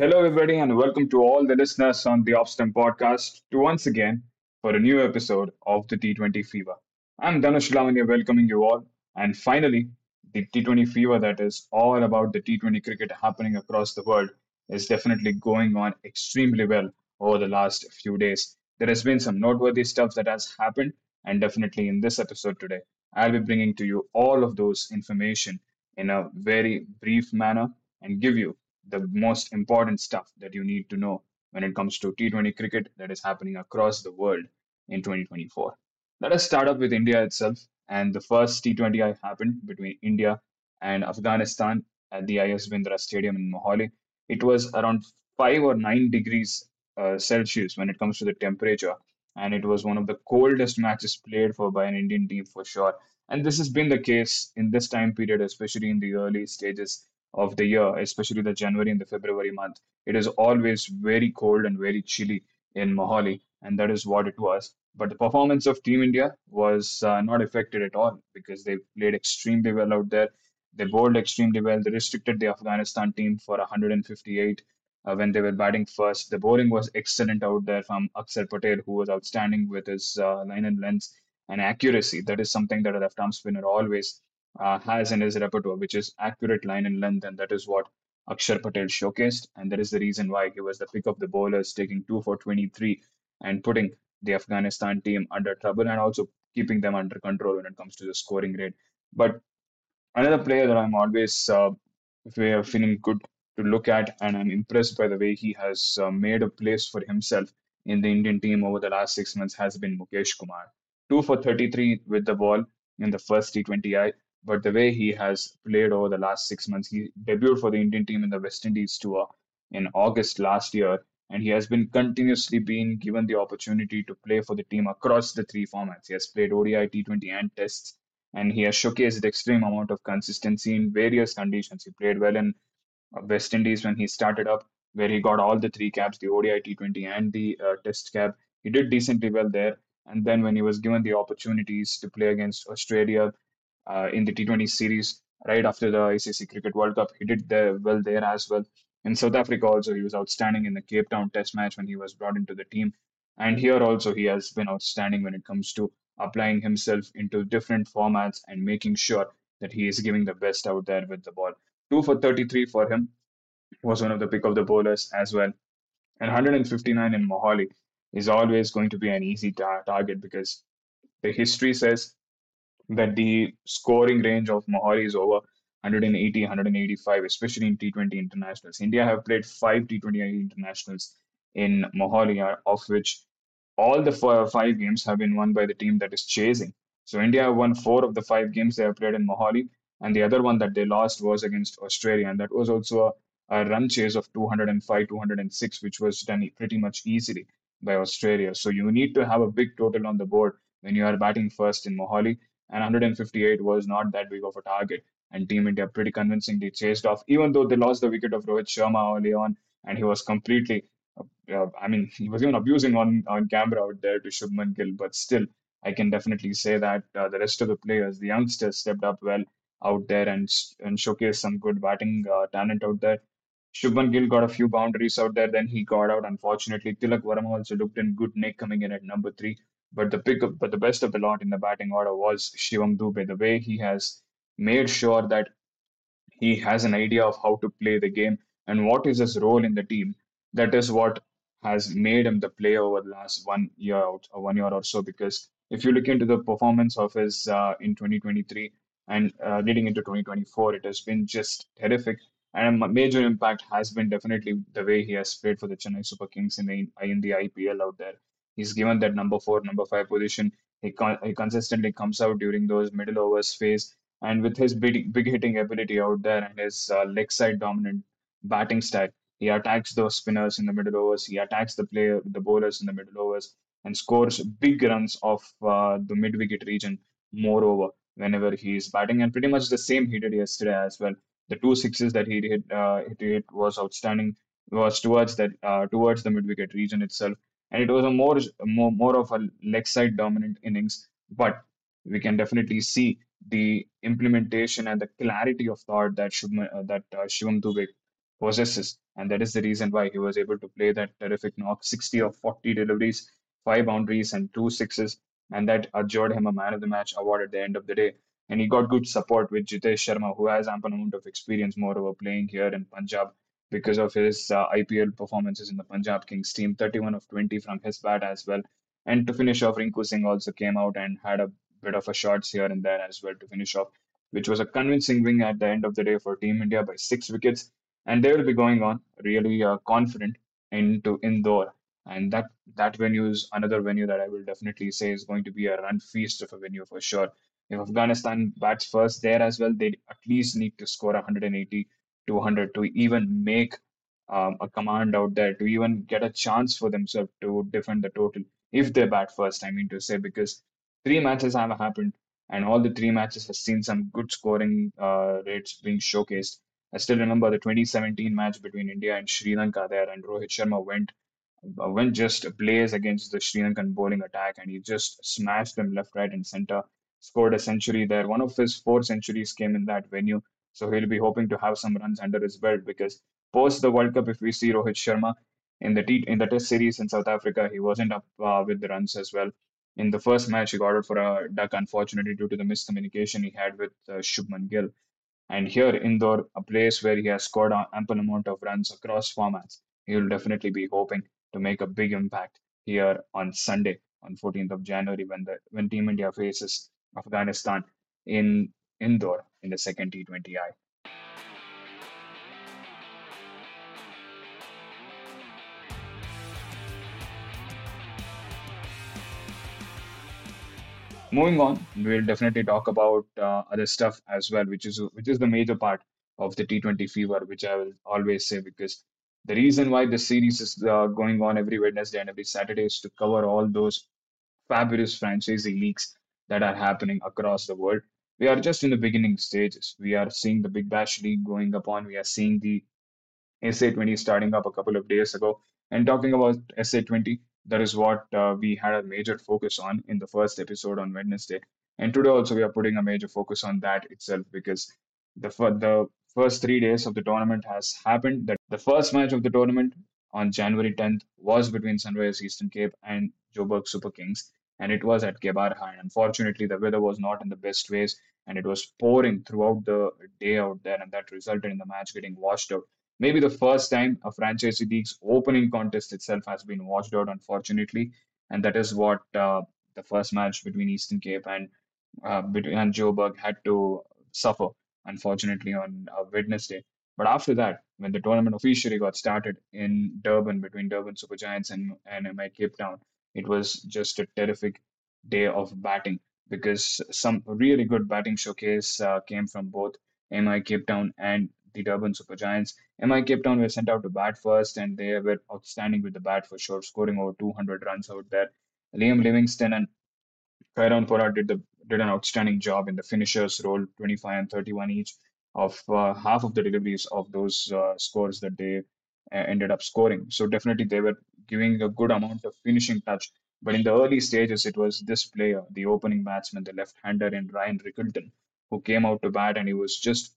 Hello, everybody, and welcome to all the listeners on the Offstem podcast to once again for a new episode of the T20 Fever. I'm Dhanush Lavanya welcoming you all, and finally, the T20 Fever that is all about the T20 cricket happening across the world is definitely going on extremely well over the last few days. There has been some noteworthy stuff that has happened, and definitely in this episode today, I'll be bringing to you all of those information in a very brief manner and give you the most important stuff that you need to know when it comes to T20 cricket that is happening across the world in 2024. Let us start up with India itself. And the first T20I happened between India and Afghanistan at the IS Bindra Stadium in Mohali. It was around 5 or 9 degrees uh, Celsius when it comes to the temperature. And it was one of the coldest matches played for by an Indian team for sure. And this has been the case in this time period, especially in the early stages of the year, especially the January and the February month. It is always very cold and very chilly in Mohali, and that is what it was. But the performance of Team India was uh, not affected at all because they played extremely well out there. They bowled extremely well. They restricted the Afghanistan team for 158 uh, when they were batting first. The bowling was excellent out there from Akshar Patel, who was outstanding with his uh, line and length and accuracy. That is something that a left arm spinner always uh, has in his repertoire, which is accurate line and length, and that is what Akshar Patel showcased, and that is the reason why he was the pick of the bowlers, taking two for 23 and putting the Afghanistan team under trouble and also keeping them under control when it comes to the scoring rate. But another player that I'm always uh, feeling good to look at, and I'm impressed by the way he has uh, made a place for himself in the Indian team over the last six months has been Mukesh Kumar. Two for 33 with the ball in the first T20I, but the way he has played over the last six months, he debuted for the Indian team in the West Indies tour in August last year, and he has been continuously being given the opportunity to play for the team across the three formats. He has played ODI, T20, and Tests, and he has showcased extreme amount of consistency in various conditions. He played well in West Indies when he started up, where he got all the three caps, the ODI, T20, and the uh, Test cap. He did decently well there. And then when he was given the opportunities to play against Australia, uh, in the T20 series right after the ICC Cricket World Cup. He did the, well there as well. In South Africa, also, he was outstanding in the Cape Town Test match when he was brought into the team. And here also, he has been outstanding when it comes to applying himself into different formats and making sure that he is giving the best out there with the ball. Two for 33 for him was one of the pick of the bowlers as well. And 159 in Mohali is always going to be an easy ta- target because the history says that the scoring range of Mohali is over 180, 185, especially in T20 internationals. India have played five T20 internationals in Mohali, of which all the four, five games have been won by the team that is chasing. So India have won four of the five games they have played in Mohali, and the other one that they lost was against Australia, and that was also a, a run chase of 205, 206, which was done pretty much easily by Australia. So you need to have a big total on the board when you are batting first in Mohali and 158 was not that big of a target. And Team India pretty convincingly chased off, even though they lost the wicket of Rohit Sharma early on, and he was completely, uh, I mean, he was even abusing on, on camera out there to Shubman Gill, but still, I can definitely say that uh, the rest of the players, the youngsters, stepped up well out there and and showcased some good batting uh, talent out there. Shubman Gill got a few boundaries out there, then he got out. Unfortunately, Tilak Varma also looked in good nick coming in at number three. But the pick, of, but the best of the lot in the batting order was Shivam Dube. The way he has made sure that he has an idea of how to play the game and what is his role in the team. That is what has made him the player over the last one year out, or one year or so. Because if you look into the performance of his uh, in 2023 and uh, leading into 2024, it has been just terrific. And a major impact has been definitely the way he has played for the Chennai Super Kings in the in the IPL out there. He's given that number four, number five position. He, con- he consistently comes out during those middle overs phase. And with his big, big hitting ability out there and his uh, leg side dominant batting style, he attacks those spinners in the middle overs. He attacks the player, the bowlers in the middle overs, and scores big runs off uh, the mid wicket region. Moreover, whenever he is batting, and pretty much the same he did yesterday as well. The two sixes that he hit, uh, hit was outstanding. Was towards that uh, towards the mid wicket region itself and it was a more more, more of a leg side dominant innings. But we can definitely see the implementation and the clarity of thought that Shubman, uh, that uh, Shivam Dube possesses. And that is the reason why he was able to play that terrific knock 60 of 40 deliveries, five boundaries, and two sixes. And that adjured him a man of the match award at the end of the day. And he got good support with Jitesh Sharma, who has ample amount of experience, moreover, playing here in Punjab because of his uh, IPL performances in the Punjab Kings team, 31 of 20 from his bat as well. And to finish off, Rinku Singh also came out and had a bit of a shots here and there as well to finish off, which was a convincing win at the end of the day for Team India by six wickets. And they will be going on really uh, confident into Indore. And that that venue is another venue that I will definitely say is going to be a run feast of a venue for sure. If Afghanistan bats first there as well, they at least need to score 180, 200 to even make um, a command out there to even get a chance for themselves to defend the total if they bat first. I mean to say because three matches have happened and all the three matches have seen some good scoring uh, rates being showcased. I still remember the 2017 match between India and Sri Lanka there, and Rohit Sharma went uh, went just ablaze against the Sri Lankan bowling attack, and he just smashed them left, right, and center. Scored a century there. One of his four centuries came in that venue, so he'll be hoping to have some runs under his belt because post the World Cup, if we see Rohit Sharma in the T in the Test series in South Africa, he wasn't up uh, with the runs as well. In the first match, he got out for a duck, unfortunately, due to the miscommunication he had with uh, Shubman Gill. And here, Indore, a place where he has scored an ample amount of runs across formats, he will definitely be hoping to make a big impact here on Sunday, on 14th of January, when the when Team India faces Afghanistan in Indore in the second T20I. Moving on, we'll definitely talk about uh, other stuff as well, which is which is the major part of the T20 fever, which I will always say because the reason why this series is uh, going on every Wednesday and every Saturday is to cover all those fabulous franchisee leagues that are happening across the world. We are just in the beginning stages. We are seeing the Big Bash League going upon. We are seeing the SA20 starting up a couple of days ago. And talking about SA20, that is what uh, we had a major focus on in the first episode on Wednesday. And today also we are putting a major focus on that itself because the the first three days of the tournament has happened. That the first match of the tournament on January 10th was between Sunrise Eastern Cape and Joburg Super Kings, and it was at Gqeberha. And unfortunately, the weather was not in the best ways, and it was pouring throughout the day out there, and that resulted in the match getting washed out. Maybe the first time a franchise league's opening contest itself has been washed out, unfortunately, and that is what uh, the first match between Eastern Cape and uh, between and Joburg had to suffer, unfortunately, on uh, Wednesday. But after that, when the tournament officially got started in Durban between Durban Super Giants and, and MI Cape Town, it was just a terrific day of batting because some really good batting showcase uh, came from both MI Cape Town and the Durban Super Giants. MI Cape Town were sent out to bat first, and they were outstanding with the bat for sure, scoring over 200 runs out there. Liam Livingstone and Kieron Pollard did the did an outstanding job in the finishers role, 25 and 31 each of uh, half of the deliveries of those uh, scores that they ended up scoring. So definitely they were giving a good amount of finishing touch. But in the early stages, it was this player, the opening batsman, the left-hander in Ryan Rickelton, who came out to bat, and he was just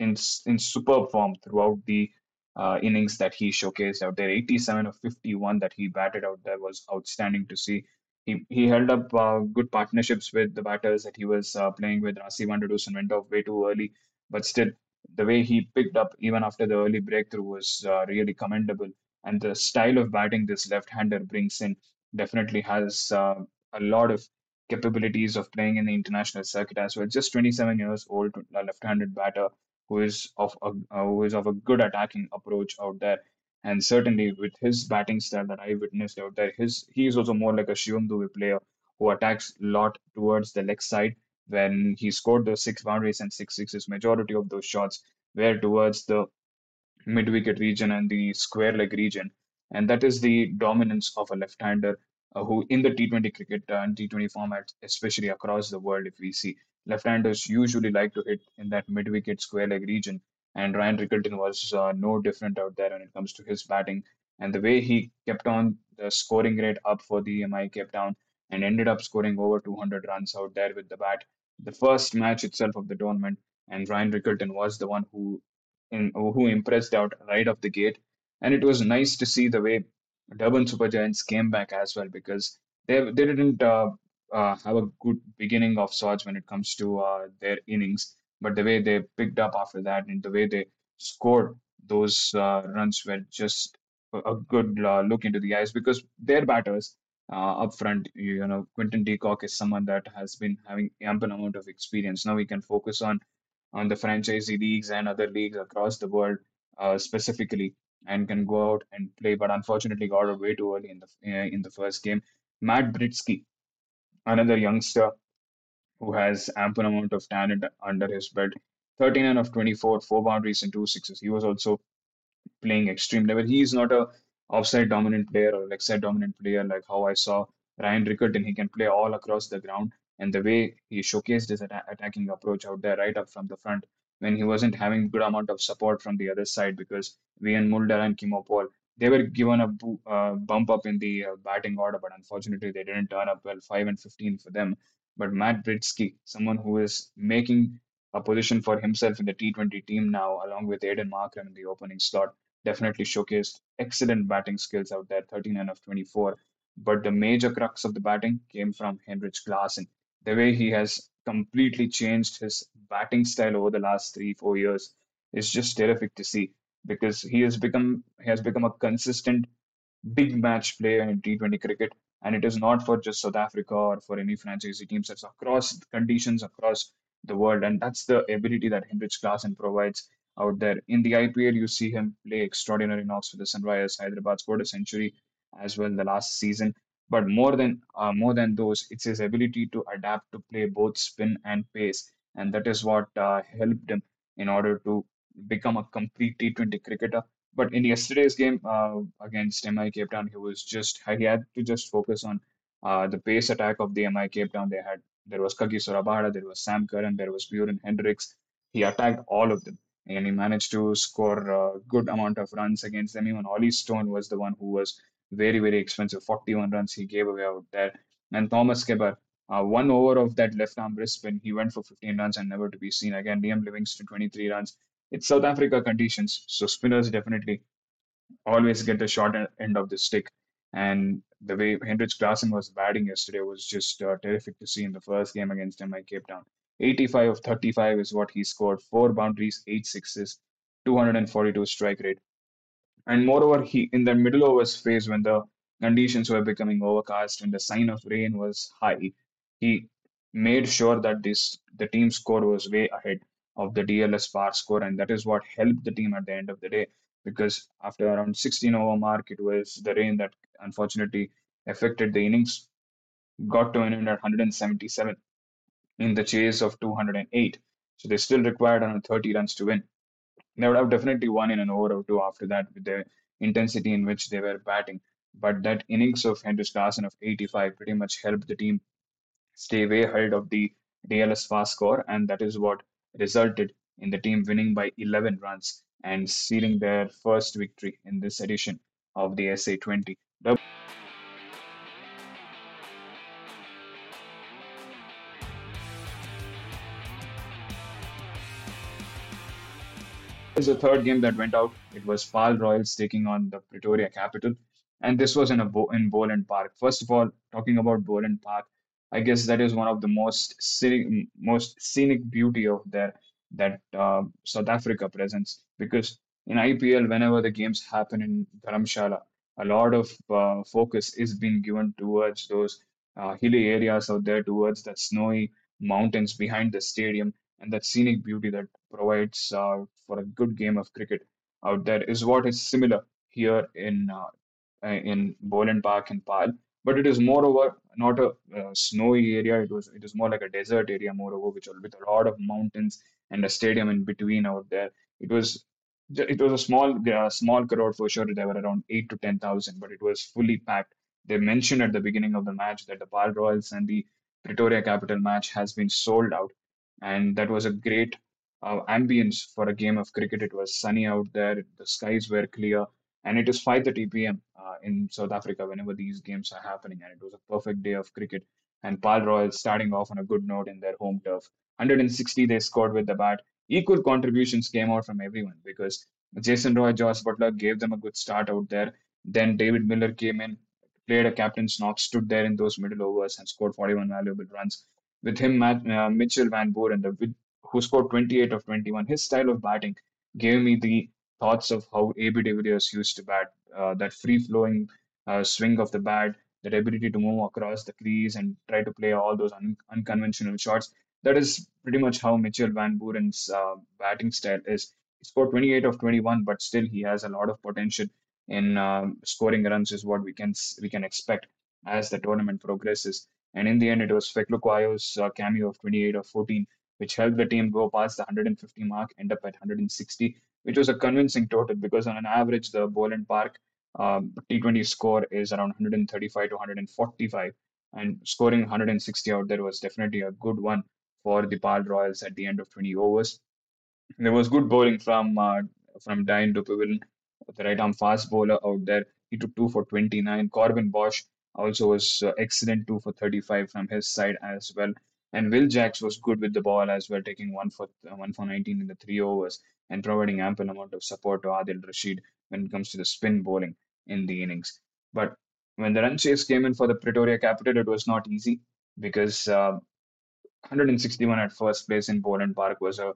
in in superb form throughout the uh, innings that he showcased out there. 87 of 51 that he batted out there was outstanding to see. He he held up uh, good partnerships with the batters that he was uh, playing with. Rassie van der Dussen went off way too early, but still the way he picked up even after the early breakthrough was uh, really commendable. And the style of batting this left-hander brings in definitely has uh, a lot of capabilities of playing in the international circuit as well. Just 27 years old, a left-handed batter who is of a uh, who is of a good attacking approach out there. And certainly with his batting style that I witnessed out there, his he is also more like a Shivam Dube player who attacks a lot towards the leg side. When he scored those six boundaries and six sixes, majority of those shots were towards the mid-wicket region and the square leg region. And that is the dominance of a left-hander uh, who in the T20 cricket uh, and T20 format, especially across the world, if we see left-handers usually like to hit in that mid-wicket square leg region. And Ryan Rickelton was uh, no different out there when it comes to his batting. And the way he kept on the scoring rate up for the MI Cape Town and ended up scoring over 200 runs out there with the bat. The first match itself of the tournament, and Ryan Rickelton was the one who in who impressed out right off the gate. And it was nice to see the way Durban Super Giants came back as well because they they didn't uh, uh, have a good beginning of sorts when it comes to uh, their innings, but the way they picked up after that and the way they scored those uh, runs were just a, a good uh, look into the eyes because their batters uh, up front, you know, Quinton de Kock is someone that has been having ample amount of experience. Now we can focus on on the franchisee leagues and other leagues across the world uh, specifically and can go out and play. But unfortunately, got out way too early in the uh, in the first game. Matt Breetzke, another youngster who has ample amount of talent under his belt. 39 of 24, four boundaries and two sixes. He was also playing extreme level. He is not a offside dominant player or leg side dominant player like how I saw Ryan Rickelton. He can play all across the ground, and the way he showcased his atta- attacking approach out there, right up from the front, when he wasn't having good amount of support from the other side because Wiaan Mulder and Keemo Paul, they were given a uh, bump up in the uh, batting order, but unfortunately they didn't turn up well. Five and 15 for them. But Matt Breetzke, someone who is making a position for himself in the T20 team now, along with Aiden Markram in the opening slot definitely showcased excellent batting skills out there, 39 of 24. But the major crux of the batting came from Heinrich Klaasen. The way he has completely changed his batting style over the last three, four years is just terrific to see because he has become he has become a consistent big match player in T20 cricket, and it is not for just South Africa or for any franchisee teams. It's across conditions across the world, and that's the ability that Heinrich Klaasen provides out there. In the IPL, you see him play extraordinary knocks for the Sunrisers Hyderabad, scored a century as well in the last season. But more than uh, more than those, it's his ability to adapt to play both spin and pace, and that is what uh, helped him in order to become a complete T20 cricketer. But in yesterday's game uh, against MI Cape Town, he was just he had to just focus on uh, the pace attack of the MI Cape Town. They had there was Kagiso Rabada, there was Sam Curran, there was Beuran Hendricks. He attacked all of them, and he managed to score a good amount of runs against them. Even Ollie Stone was the one who was very very expensive. 41 runs he gave away out there, and Thomas Kaber. Uh, one over of that left arm wrist spin, he went for 15 runs and never to be seen again. Liam Livingstone, 23 runs it's South Africa conditions, so spinners definitely always get the short end of the stick. And the way Hendricks Klaasen was batting yesterday was just uh, terrific to see in the first game against MI Cape Town. 85 of 35 is what he scored, four boundaries, eight sixes, 242 strike rate. And moreover, he in the middle overs phase when the conditions were becoming overcast and the sign of rain was high, he made sure that this the team score was way ahead of the DLS par score, and that is what helped the team at the end of the day. Because after around 16 over mark, it was the rain that unfortunately affected the innings. Got to an end at 177 in the chase of 208. So they still required around 30 runs to win. They would have definitely won in an over or two after that with the intensity in which they were batting. But that innings of Hendricks Klaasen of 85 pretty much helped the team stay way ahead of the DLS fast score, and that is what resulted in the team winning by 11 runs and sealing their first victory in this edition of the SA20 is the third game that went out. It was Paarl Royals taking on the Pretoria Capital, and this was in a Bo- in Boland Park. First of all, talking about Boland Park, I guess that is one of the most scenic, most scenic beauty of there that uh, South Africa presents. Because in IPL, whenever the games happen in Dharamshala, a lot of uh, focus is being given towards those uh, hilly areas out there, towards the snowy mountains behind the stadium, and that scenic beauty that provides uh, for a good game of cricket out there is what is similar here in uh, uh, in Boland Park in Paarl. But it is moreover not a uh, snowy area. It was it is more like a desert area, moreover, which with a lot of mountains and a stadium in between out there. It was it was a small uh, small crowd for sure. There were around eight to ten thousand, but it was fully packed. They mentioned at the beginning of the match that the Paarl Royals and the Pretoria Capital match has been sold out, and that was a great uh, ambience for a game of cricket. It was sunny out there, the skies were clear, and it is 5:30 p.m. Uh, in South Africa whenever these games are happening, and it was a perfect day of cricket. And Paarl Royals starting off on a good note in their home turf. 160 they scored with the bat. equal contributions came out from everyone because Jason Roy, Jos Buttler gave them a good start out there. Then David Miller came in, played a captain's knock, stood there in those middle overs and scored 41 valuable runs. With him, Matt, uh, Mitchell Van Buuren, the, who scored 28 of 21, his style of batting gave me the thoughts of how AB de Villiers used to bat. Uh, that free-flowing uh, swing of the bat, that ability to move across the crease and try to play all those un- unconventional shots. That is pretty much how Mitchell Van Buuren's uh, batting style is. He scored 28 of 21, but still he has a lot of potential in um, scoring runs, is what we can we can expect as the tournament progresses. And in the end, it was Phehlukwayo's uh, cameo of 28 of 14, which helped the team go past the 150 mark, end up at 160, which was a convincing total because on an average, the Boland Park um, T20 score is around 135 to 145, and scoring 160 out there was definitely a good one for the Paarl Royals at the end of 20 overs. There was good bowling from uh, from Dane Dupavillon, the right arm fast bowler out there. He took two for 29. Corbin Bosch also was uh, excellent, two for 35 from his side as well. And Will Jacks was good with the ball as well, taking one for uh, one for 19 in the three overs and providing ample amount of support to Adil Rashid when it comes to the spin bowling in the innings. But when the run chase came in for the Pretoria Capital, it was not easy because uh, 161 at first place in Boland Park was a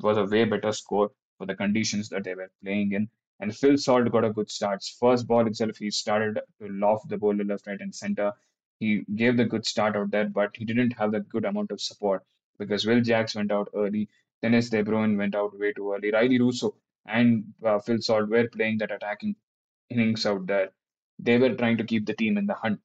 was a way better score for the conditions that they were playing in. And Phil Salt got a good start. First ball itself, he started to loft the bowler left, right, and center. He gave the good start out there, but he didn't have the good amount of support because Will Jacks went out early. Theunis de Bruyn went out way too early. Rilee Rossouw and uh, Phil Salt were playing that attacking innings out there. They were trying to keep the team in the hunt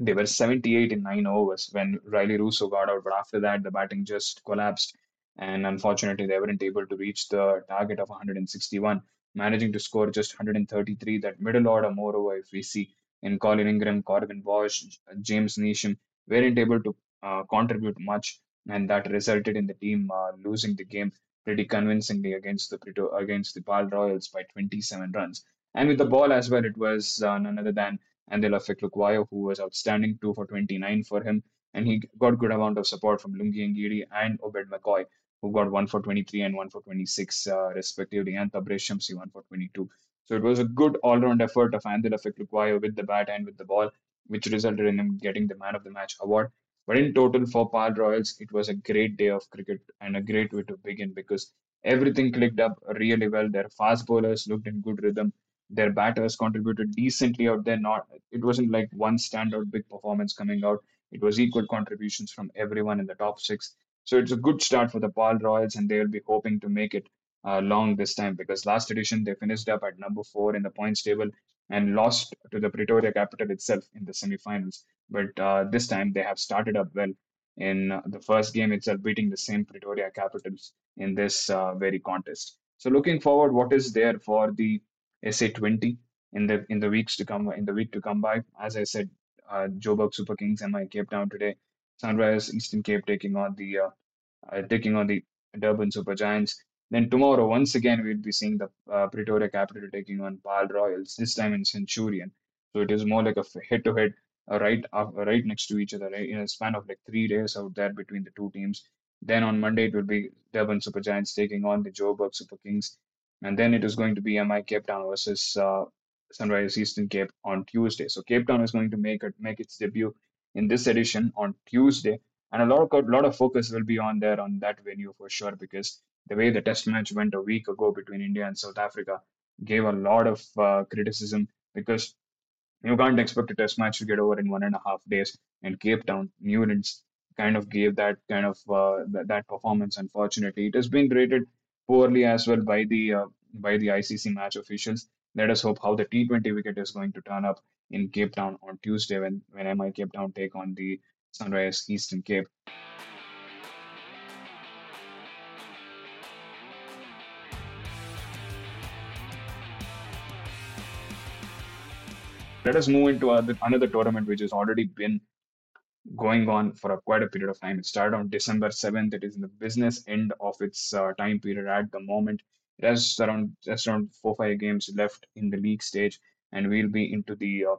they were 78 in nine overs when Rilee Rossouw got out, but after that, the batting just collapsed. And unfortunately, they weren't able to reach the target of 161, managing to score just 133. That middle order, moreover, if we see in Colin Ingram, Corbin Bosch, James Neesham, weren't able to uh, contribute much, and that resulted in the team uh, losing the game pretty convincingly against the against the Paarl Royals by 27 runs. And with the ball as well, it was uh, none other than Andile Phehlukwayo, who was outstanding, 2 for 29 for him. And he got good amount of support from Lungi Ngidi and Obed McCoy, who got 1 for 23 and 1 for 26, uh, respectively, and Tabraiz Shamsi 1 for 22. So it was a good all-round effort of Andile Phehlukwayo with the bat and with the ball, which resulted in him getting the Man of the Match award. But in total, for Paarl Royals, it was a great day of cricket and a great way to begin because everything clicked up really well. Their fast bowlers looked in good rhythm their batters contributed decently out there. Not it wasn't like one standout big performance coming out. It was equal contributions from everyone in the top six. So it's a good start for the Paarl Royals, and they will be hoping to make it uh, long this time because last edition they finished up at number four in the points table and lost to the Pretoria Capital itself in the semi-finals. But uh, this time they have started up well in the first game itself, beating the same Pretoria Capitals in this uh, very contest. So looking forward, what is there for the SA20 in the in the weeks to come in the week to come by. As I said, uh, Joburg Super Kings and my Cape Town today. Sunrise Eastern Cape taking on the uh, uh, taking on the Durban Super Giants. Then tomorrow, once again, we'll be seeing the uh, Pretoria Capital taking on Paarl Royals, this time in Centurion. So it is more like a head-to-head, uh, right uh, right next to each other, right, in a span of like three days out there between the two teams. Then on Monday, it will be Durban Super Giants taking on the Joburg Super Kings. And then it is going to be MI Cape Town versus uh, Sunrise Eastern Cape on Tuesday. So Cape Town is going to make it make its debut in this edition on Tuesday, and a lot of lot of focus will be on there on that venue for sure because the way the Test match went a week ago between India and South Africa gave a lot of uh, criticism because you can't expect a Test match to get over in one and a half days. And Cape Town, Newlands kind of gave that kind of uh, that, that performance. Unfortunately, it has been rated poorly as well by the uh, by the ICC match officials. Let us hope how the T20 wicket is going to turn up in Cape Town on Tuesday when when MI Cape Town take on the Sunrise Eastern Cape. Let us move into another tournament which has already been going on for a, quite a period of time. It started on December 7th. It is in the business end of its uh, time period at the moment. It has around just around four five games left in the league stage, and we'll be into the uh,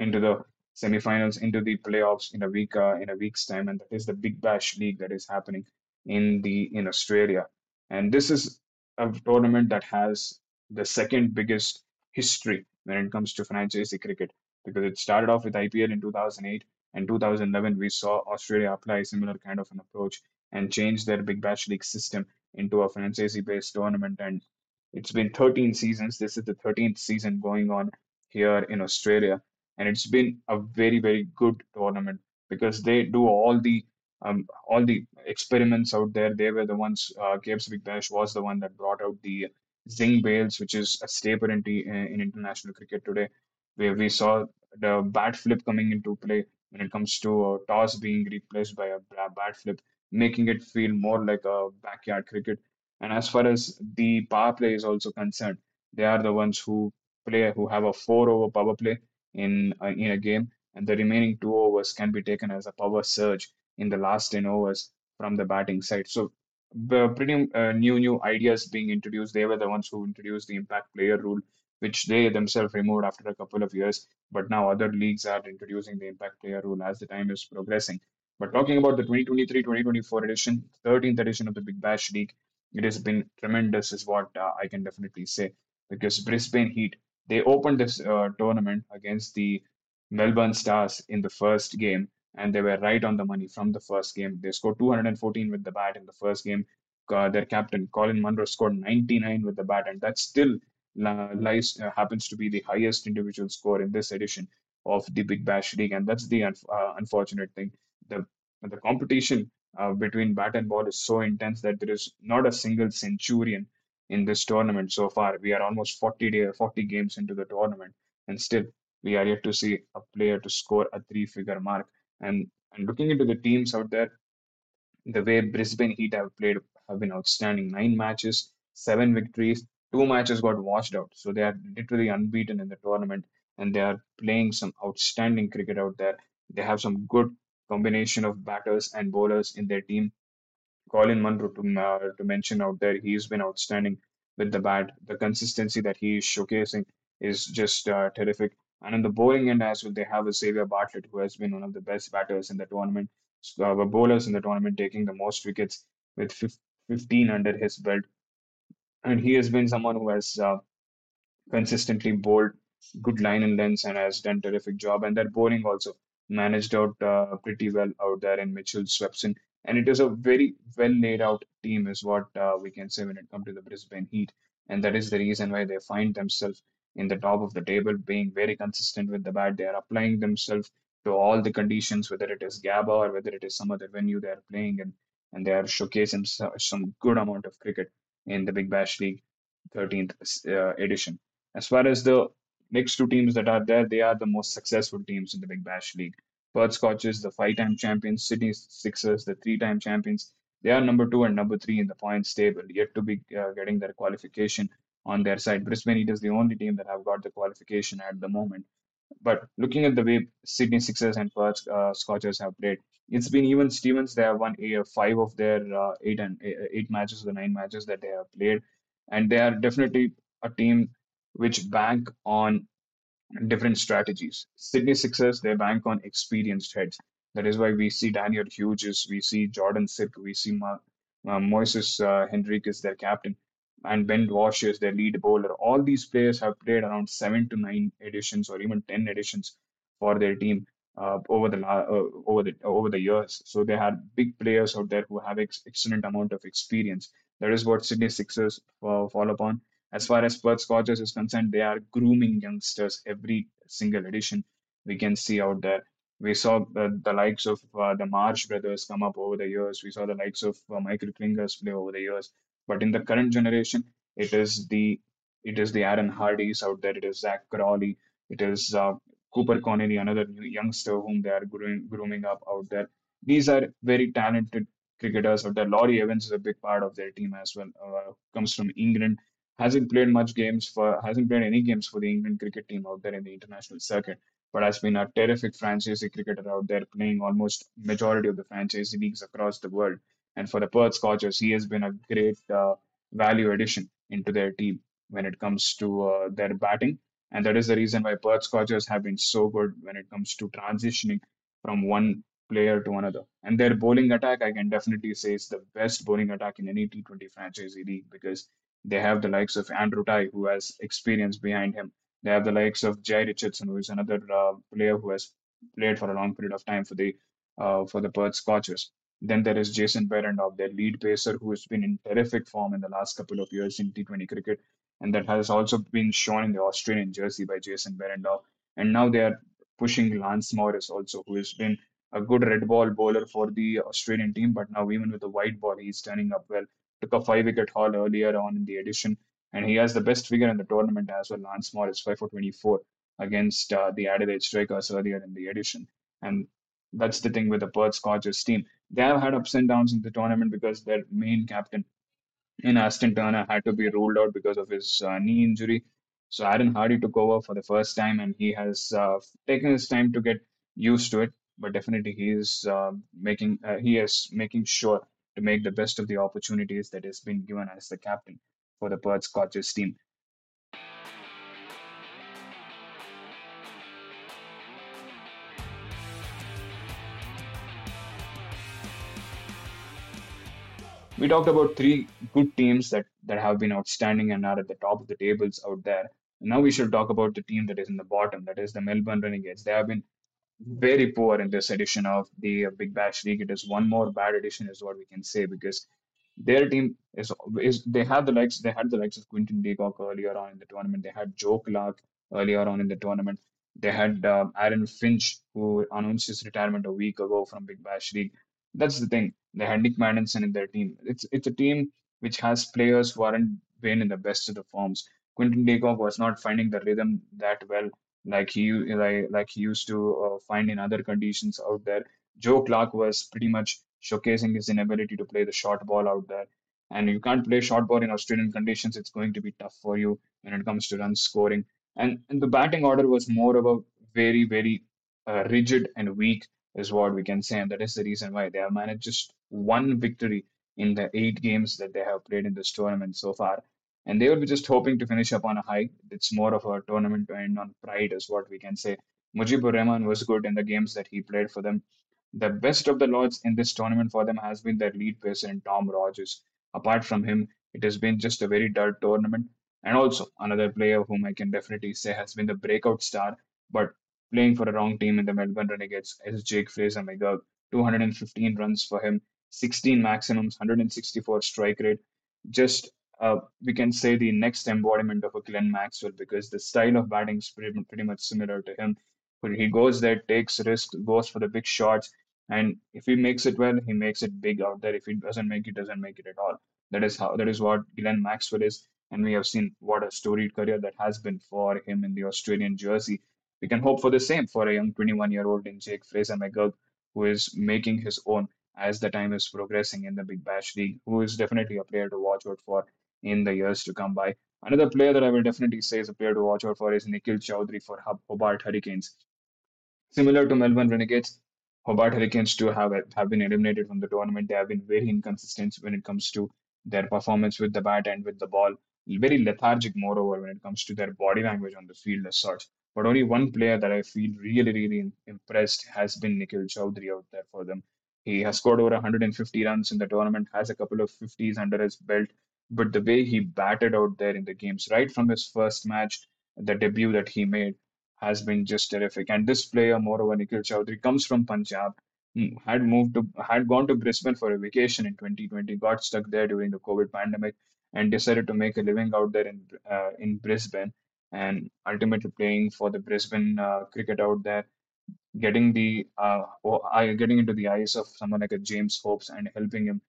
into the semifinals, into the playoffs in a week uh, in a week's time, and that is the Big Bash League that is happening in the in Australia. And this is a tournament that has the second biggest history when it comes to franchise cricket because it started off with IPL in 2008 and 2011 we saw Australia apply a similar kind of an approach and change their Big Bash League system into a franchise based tournament. And it's been 13 seasons. This is the 13th season going on here in Australia, and it's been a very, very good tournament because they do all the um, all the experiments out there. They were the ones. Uh, Cape's Big Bash was the one that brought out the Zing Bails, which is a staple in, t- in international cricket today, where we saw the bat flip coming into play when it comes to a toss being replaced by a ba- bat flip, making it feel more like a backyard cricket and as far as the power play is also concerned, they are the ones who play who have a four over power play in uh, in a game, and the remaining two overs can be taken as a power surge in the last 10 overs from the batting side. So pretty uh, new new ideas being introduced. They were the ones who introduced the impact player rule, which they themselves removed after a couple of years. But now other leagues are introducing the impact player rule as the time is progressing. But talking about the 2023-2024 edition, 13th edition of the Big Bash League, it has been tremendous, is what uh, I can definitely say. Because Brisbane Heat, they opened this uh, tournament against the Melbourne Stars in the first game, and they were right on the money from the first game. They scored 214 with the bat in the first game. Uh, their captain Colin Munro scored 99 with the bat, and that still uh, lies uh, happens to be the highest individual score in this edition of the Big Bash League, and that's the unf uh, unfortunate thing. The the competition uh, between bat and ball is so intense that there is not a single centurion in this tournament so far. We are almost 40 day, 40 games into the tournament, and still we are yet to see a player to score a three-figure mark. And and looking into the teams out there, the way Brisbane Heat have played have been outstanding. Nine matches, seven victories, two matches got washed out. So they are literally unbeaten in the tournament and they are playing some outstanding cricket out there. They have some good combination of batters and bowlers in their team. Colin Munro to, uh, to mention out there, he's been outstanding with the bat. The consistency that he is showcasing is just uh, terrific. And on the bowling end as well, they have a Xavier Bartlett, who has been one of the best batters in the tournament, uh, bowlers in the tournament, taking the most wickets with 15 under his belt. And he has been someone who has uh, consistently bowled good line and lengths and has done terrific job. And that bowling also managed out uh, pretty well out there in Mitchell Swepson. And it is a very well laid out team, is what uh, we can say when it comes to the Brisbane Heat. And that is the reason why they find themselves in the top of the table, being very consistent with the bat. They are applying themselves to all the conditions, whether it is Gabba or whether it is some other venue they are playing in, and they are showcasing some good amount of cricket in the Big Bash League 13th uh, edition. As far as the next two teams that are there, they are the most successful teams in the Big Bash League. Perth Scorchers, the five-time champions, Sydney Sixers, the three-time champions. They are number two and number three in the points table, yet to be uh, getting their qualification on their side. Brisbane Heat is the only team that have got the qualification at the moment. But looking at the way Sydney Sixers and Perth uh, Scorchers have played, it's been even Stevens. They have won a, five of their uh, eight and eight matches, the nine matches that they have played, and they are definitely a team which bank on different strategies. Sydney Sixers, they bank on experienced heads. That is why we see Daniel Hughes, we see Jordan Silk, we see Ma- uh, Moises uh, Henriques, their captain, and Ben Walsh is their lead bowler. All these players have played around seven to nine editions or even ten editions for their team uh, over the uh, over the over the years. So they had big players out there who have ex- excellent amount of experience. That is what Sydney Sixers uh, fall upon. As far as Perth Scorchers is concerned, they are grooming youngsters every single edition we can see out there. We saw the, the likes of uh, the Marsh brothers come up over the years. We saw the likes of uh, Michael Klingers play over the years. But in the current generation, it is the it is the Aaron Hardys out there. It is Zak Crawley. It is uh, Cooper Connolly, another new youngster whom they are grooming, grooming up out there. These are very talented cricketers out there. Laurie Evans is a big part of their team as well. Uh, comes from England hasn't played much games for hasn't played any games for the England cricket team out there in the international circuit, but has been a terrific franchise cricketer out there playing almost majority of the franchise leagues across the world. And for the Perth Scorchers, he has been a great uh, value addition into their team when it comes to uh, their batting. And that is the reason why Perth Scorchers have been so good when it comes to transitioning from one player to another. And their bowling attack, I can definitely say, is the best bowling attack in any T20 franchise league because they have the likes of Andrew Tye, who has experience behind him. They have the likes of Jhye Richardson, who is another uh, player who has played for a long period of time for the uh, for the Perth Scorchers. Then there is Jason Behrendorff, their lead pacer, who has been in terrific form in the last couple of years in T20 cricket, and that has also been shown in the Australian jersey by Jason Behrendorff. And now they are pushing Lance Morris also, who has been a good red ball bowler for the Australian team, but now even with the white ball, he's turning up well. Took a five wicket haul earlier on in the edition, and he has the best figure in the tournament as well. Lance Morris, 5 for 24 against uh, the Adelaide Strikers earlier in the edition. And that's the thing with the Perth Scorchers team. They have had ups and downs in the tournament because their main captain in Ashton Turner had to be ruled out because of his uh, knee injury. So Aaron Hardy took over for the first time, and he has uh, taken his time to get used to it. But definitely, he is uh, making uh, he is making sure to make the best of the opportunities that has been given as the captain for the Perth Scorchers team. we talked about three good teams that, that have been outstanding and are at the top of the tables out there. Now we should talk about the team that is in the bottom, that is the Melbourne Renegades. They have been very poor in this edition of the Big Bash League. It is one more bad edition, is what we can say, because their team is is they have the likes they had the likes of Quinton de Kock earlier on in the tournament. They had Joe Clarke earlier on in the tournament. They had um, Aaron Finch, who announced his retirement a week ago from Big Bash League. That's the thing. They had Nick Maddinson in their team. It's it's a team which has players who aren't been in the best of the forms. Quinton de Kock was not finding the rhythm that well, like he like, like he used to uh, find in other conditions out there. Joe Clarke was pretty much showcasing his inability to play the short ball out there. And you can't play short ball in Australian conditions. It's going to be tough for you when it comes to run scoring. And, and the batting order was more of a very, very uh, rigid and weak is what we can say, and that is the reason why they have managed just one victory in the eight games that they have played in this tournament so far. And they will be just hoping to finish up on a high. It's more of a tournament to end on pride, is what we can say. Mujibur Rahman was good in the games that he played for them. The best of the lots in this tournament for them has been their lead in Tom Rogers. Apart from him, it has been just a very dull tournament. And also, another player whom I can definitely say has been the breakout star, but playing for a wrong team in the Melbourne Renegades is Jake Fraser McGurk. 215 runs for him, 16 maximums, 164 strike rate. Just uh, we can say the next embodiment of a Glenn Maxwell because the style of batting is pretty, pretty much similar to him. But he goes there, takes risks, goes for the big shots, and if he makes it well, he makes it big out there. If he doesn't make it, doesn't make it at all. That is how that is what Glenn Maxwell is, and we have seen what a storied career that has been for him in the Australian jersey we can hope for the same for a young 21 year old in Jake Fraser McGurk, who is making his own as the time is progressing in the Big Bash League, who is definitely a player to watch out for in the years to come by. Another player that I will definitely say is a player to watch out for is Nikhil Chaudhary for Hobart Hurricanes. Similar to Melbourne Renegades, Hobart Hurricanes too have have been eliminated from the tournament. They have been very inconsistent when it comes to their performance with the bat and with the ball. Very lethargic, moreover, when it comes to their body language on the field as such. But only one player that I feel really, really impressed has been Nikhil Chaudhary out there for them. He has scored over 150 runs in the tournament, has a couple of 50s under his belt. But the way he batted out there in the games, right from his first match, the debut that he made, has been just terrific. And this player, moreover, Nikhil Chaudhary, comes from Punjab, hmm, had moved to, had gone to Brisbane for a vacation in 2020, got stuck there during the COVID pandemic, and decided to make a living out there in uh, in Brisbane and ultimately playing for the Brisbane uh, cricket out there, getting the uh, getting into the eyes of someone like a James Hopes and helping him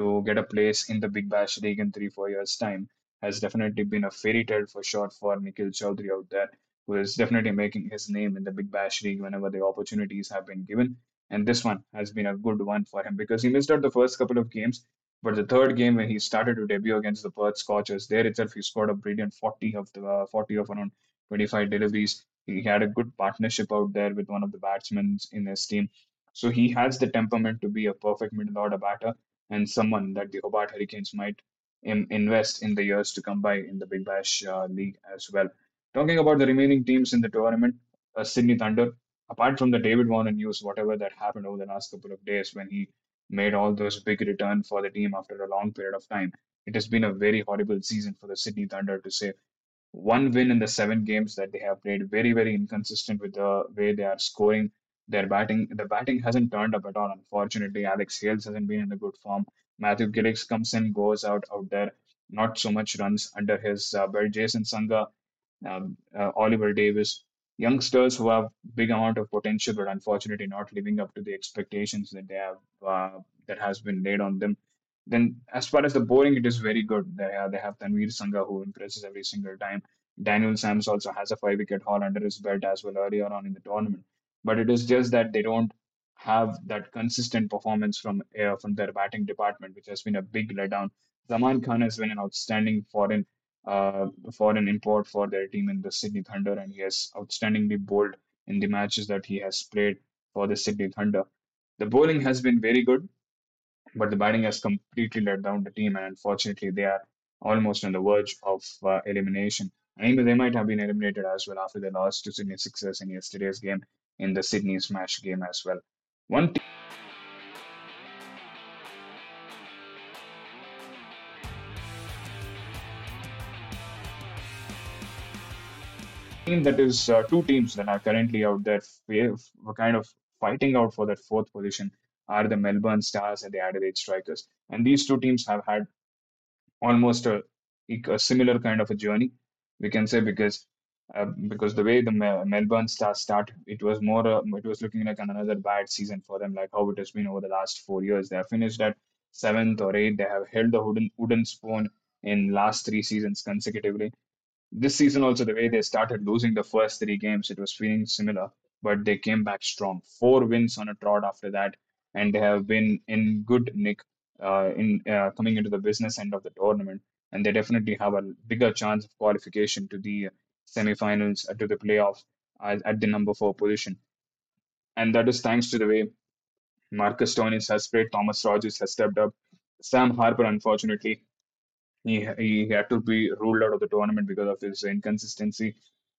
to get a place in the Big Bash League in three four years time has definitely been a fairy tale for sure for Nikhil Chaudhary out there, who is definitely making his name in the Big Bash League whenever the opportunities have been given. And this one has been a good one for him because he missed out the first couple of games, but the third game, when he started to debut against the Perth Scorchers, there itself he scored a brilliant 40 of the uh, 40 of around 25 deliveries. He had a good partnership out there with one of the batsmen in his team. So he has the temperament to be a perfect middle order batter and someone that the Hobart Hurricanes might in, invest in the years to come by in the Big Bash uh, League as well. Talking about the remaining teams in the tournament, uh, Sydney Thunder apart from the David Warner news, whatever that happened over the last couple of days when he made all those big return for the team after a long period of time, it has been a very horrible season for the Sydney Thunder to say one win in the seven games that they have played. Very, very inconsistent with the way they are scoring. Their batting, the batting hasn't turned up at all. Unfortunately, Alex Hales hasn't been in a good form. Matthew Gilkes comes in, goes out out there. Not so much runs under his uh, belt. Jason Sangha, um, uh, Oliver Davies, youngsters who have big amount of potential, but unfortunately not living up to the expectations that they have uh, that has been laid on them. Then, as far as the bowling, it is very good. They have, they have Tanveer Sangha who impresses every single time. Daniel Sams also has a five wicket haul under his belt as well earlier on in the tournament. But it is just that they don't have that consistent performance from uh, from their batting department, which has been a big letdown. Zaman Khan has been an outstanding foreign uh, foreign import for their team in the Sydney Thunder, and he has outstandingly bowled in the matches that he has played for the Sydney Thunder. The bowling has been very good but the batting has completely let down the team, and unfortunately, they are almost on the verge of uh, elimination. Even they might have been eliminated as well after they lost to Sydney Sixers in yesterday's game in the Sydney Smash game as well. One team that is uh, two teams that are currently out there f- kind of fighting out for that fourth position are the Melbourne Stars and the Adelaide Strikers. And these two teams have had almost a, a similar kind of a journey, we can say, because uh, because the way the Mel- Melbourne Stars start, it was more uh, it was looking like another bad season for them, like how it has been over the last four years. They have finished at seventh or eighth. They have held the wooden wooden spoon in last three seasons consecutively this season, also, the way they started losing the first three games, it was feeling similar, but they came back strong. Four wins on a trot after that, and they have been in good nick uh, in uh, coming into the business end of the tournament. And they definitely have a bigger chance of qualification to the semifinals, uh, to the playoffs at, at the number four position. And that is thanks to the way Marcus Stoinis has played, Thomas Rogers has stepped up. Sam Harper, unfortunately, he, he had to be ruled out of the tournament because of his inconsistency.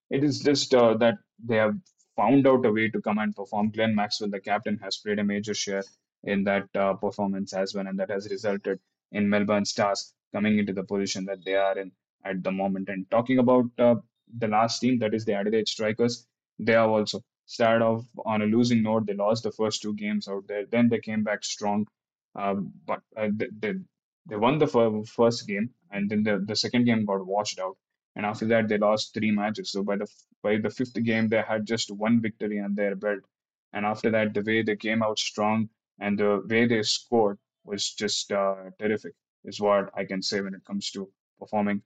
It is just uh, that they have found out a way to come and perform. Glenn Maxwell, the captain, has played a major share in that uh, performance as well, and that has resulted in Melbourne Stars coming into the position that they are in at the moment. And talking about uh, the last team, that is the Adelaide Strikers, they have also started off on a losing note. They lost the first two games out there. Then they came back strong, um, but uh, they, they, won the fir- first game, and then the, the second game got washed out. And after that, they lost three matches. So by the by the fifth game, they had just one victory on their belt. And after that, the way they came out strong and the way they scored was just uh, terrific, is what I can say when it comes to performing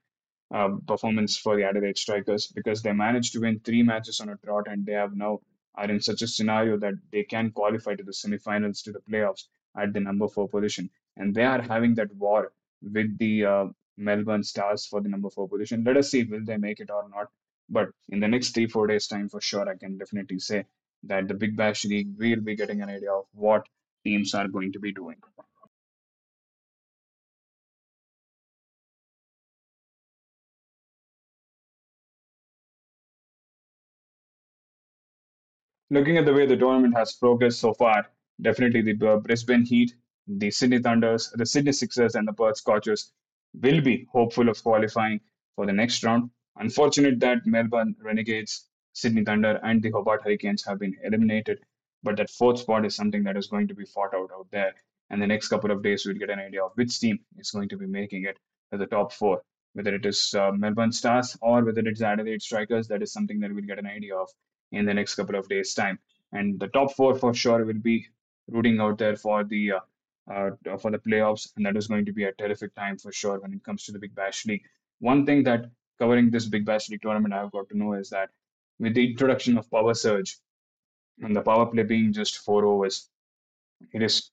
um, performance for the Adelaide Strikers because they managed to win three matches on a trot and they have now are in such a scenario that they can qualify to the semifinals to the playoffs at the number four position. And they are having that war with the uh, Melbourne Stars for the number four position. Let us see will they make it or not. But in the next three, four days' time, for sure, I can definitely say that the Big Bash League will be getting an idea of what teams are going to be doing. Looking at the way the tournament has progressed so far, definitely the Brisbane Heat, the Sydney Thunders, the Sydney Sixers, and the Perth Scorchers will be hopeful of qualifying for the next round. Unfortunate that Melbourne Renegades, Sydney Thunder, and the Hobart Hurricanes have been eliminated, but that fourth spot is something that is going to be fought out out there. And the next couple of days, we'll get an idea of which team is going to be making it to the top four, whether it is uh, Melbourne Stars or whether it's Adelaide Strikers. That is something that we'll get an idea of in the next couple of days' time. And the top four for sure will be rooting out there for the uh, uh, for the playoffs, and that is going to be a terrific time for sure when it comes to the Big Bash League. One thing that covering this Big Bash League tournament I've got to know is that with the introduction of Power Surge and the power play being just four overs, it is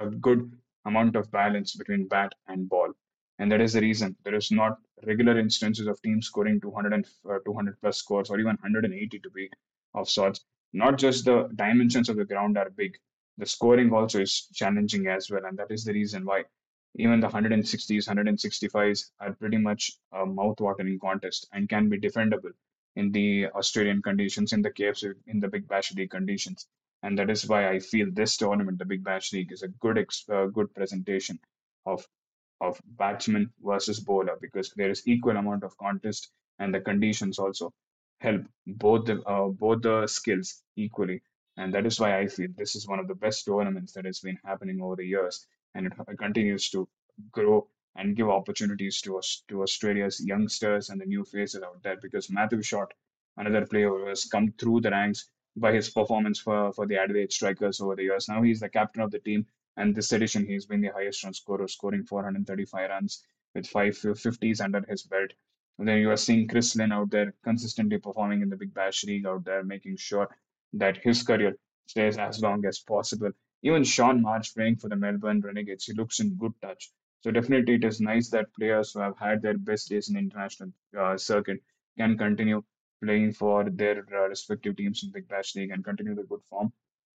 a good amount of balance between bat and ball. And that is the reason there is not regular instances of teams scoring 200 and uh, 200 plus scores or even 180 to be of sorts. Not just the dimensions of the ground are big, the scoring also is challenging as well. And that is the reason why even the 160s, 165s are pretty much a mouth-watering contest and can be defendable in the Australian conditions, in the KFC, in the Big Bash League conditions. And that is why I feel this tournament, the Big Bash League, is a good uh, good presentation of of batsman versus bowler because there is equal amount of contest and the conditions also help both the uh, both the skills equally. And that is why I feel this is one of the best tournaments that has been happening over the years. And it continues to grow and give opportunities to us to Australia's youngsters and the new faces out there because Matthew Short another player who has come through the ranks by his performance for, for the Adelaide Strikers over the years. Now he's the captain of the team and this edition, he's been the highest run scorer, scoring 435 runs with five 50s under his belt. And then you are seeing Chris Lynn out there consistently performing in the Big Bash League out there, making sure that his career stays as long as possible. Even Shaun Marsh playing for the Melbourne Renegades, he looks in good touch. So definitely it is nice that players who have had their best days in international uh, circuit can continue playing for their uh, respective teams in the Big Bash League and continue the good form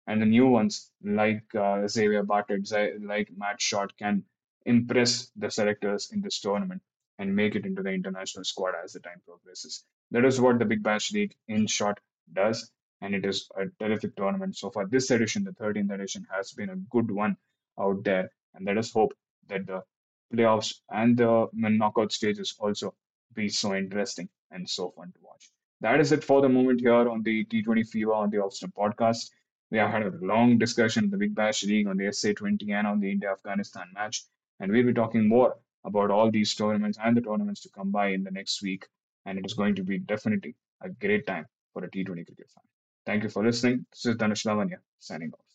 and the new ones like uh, Xavier Bartlett, like Matt Short, can impress the selectors in this tournament and make it into the international squad as the time progresses. That is what the Big Bash League in short does, and it is a terrific tournament. So far, this edition, the 13th edition, has been a good one out there, and let us hope that the playoffs and the knockout stages also be so interesting and so fun to watch. That is it for the moment here on the T20 Fever on the Offstump podcast. We have had a long discussion in the Big Bash League on the SA20 and on the India Afghanistan match. And we'll be talking more about all these tournaments and the tournaments to come by in the next week. And it is going to be definitely a great time for a T20 cricket fan. Thank you for listening. This is Dhanush Lavanya signing off.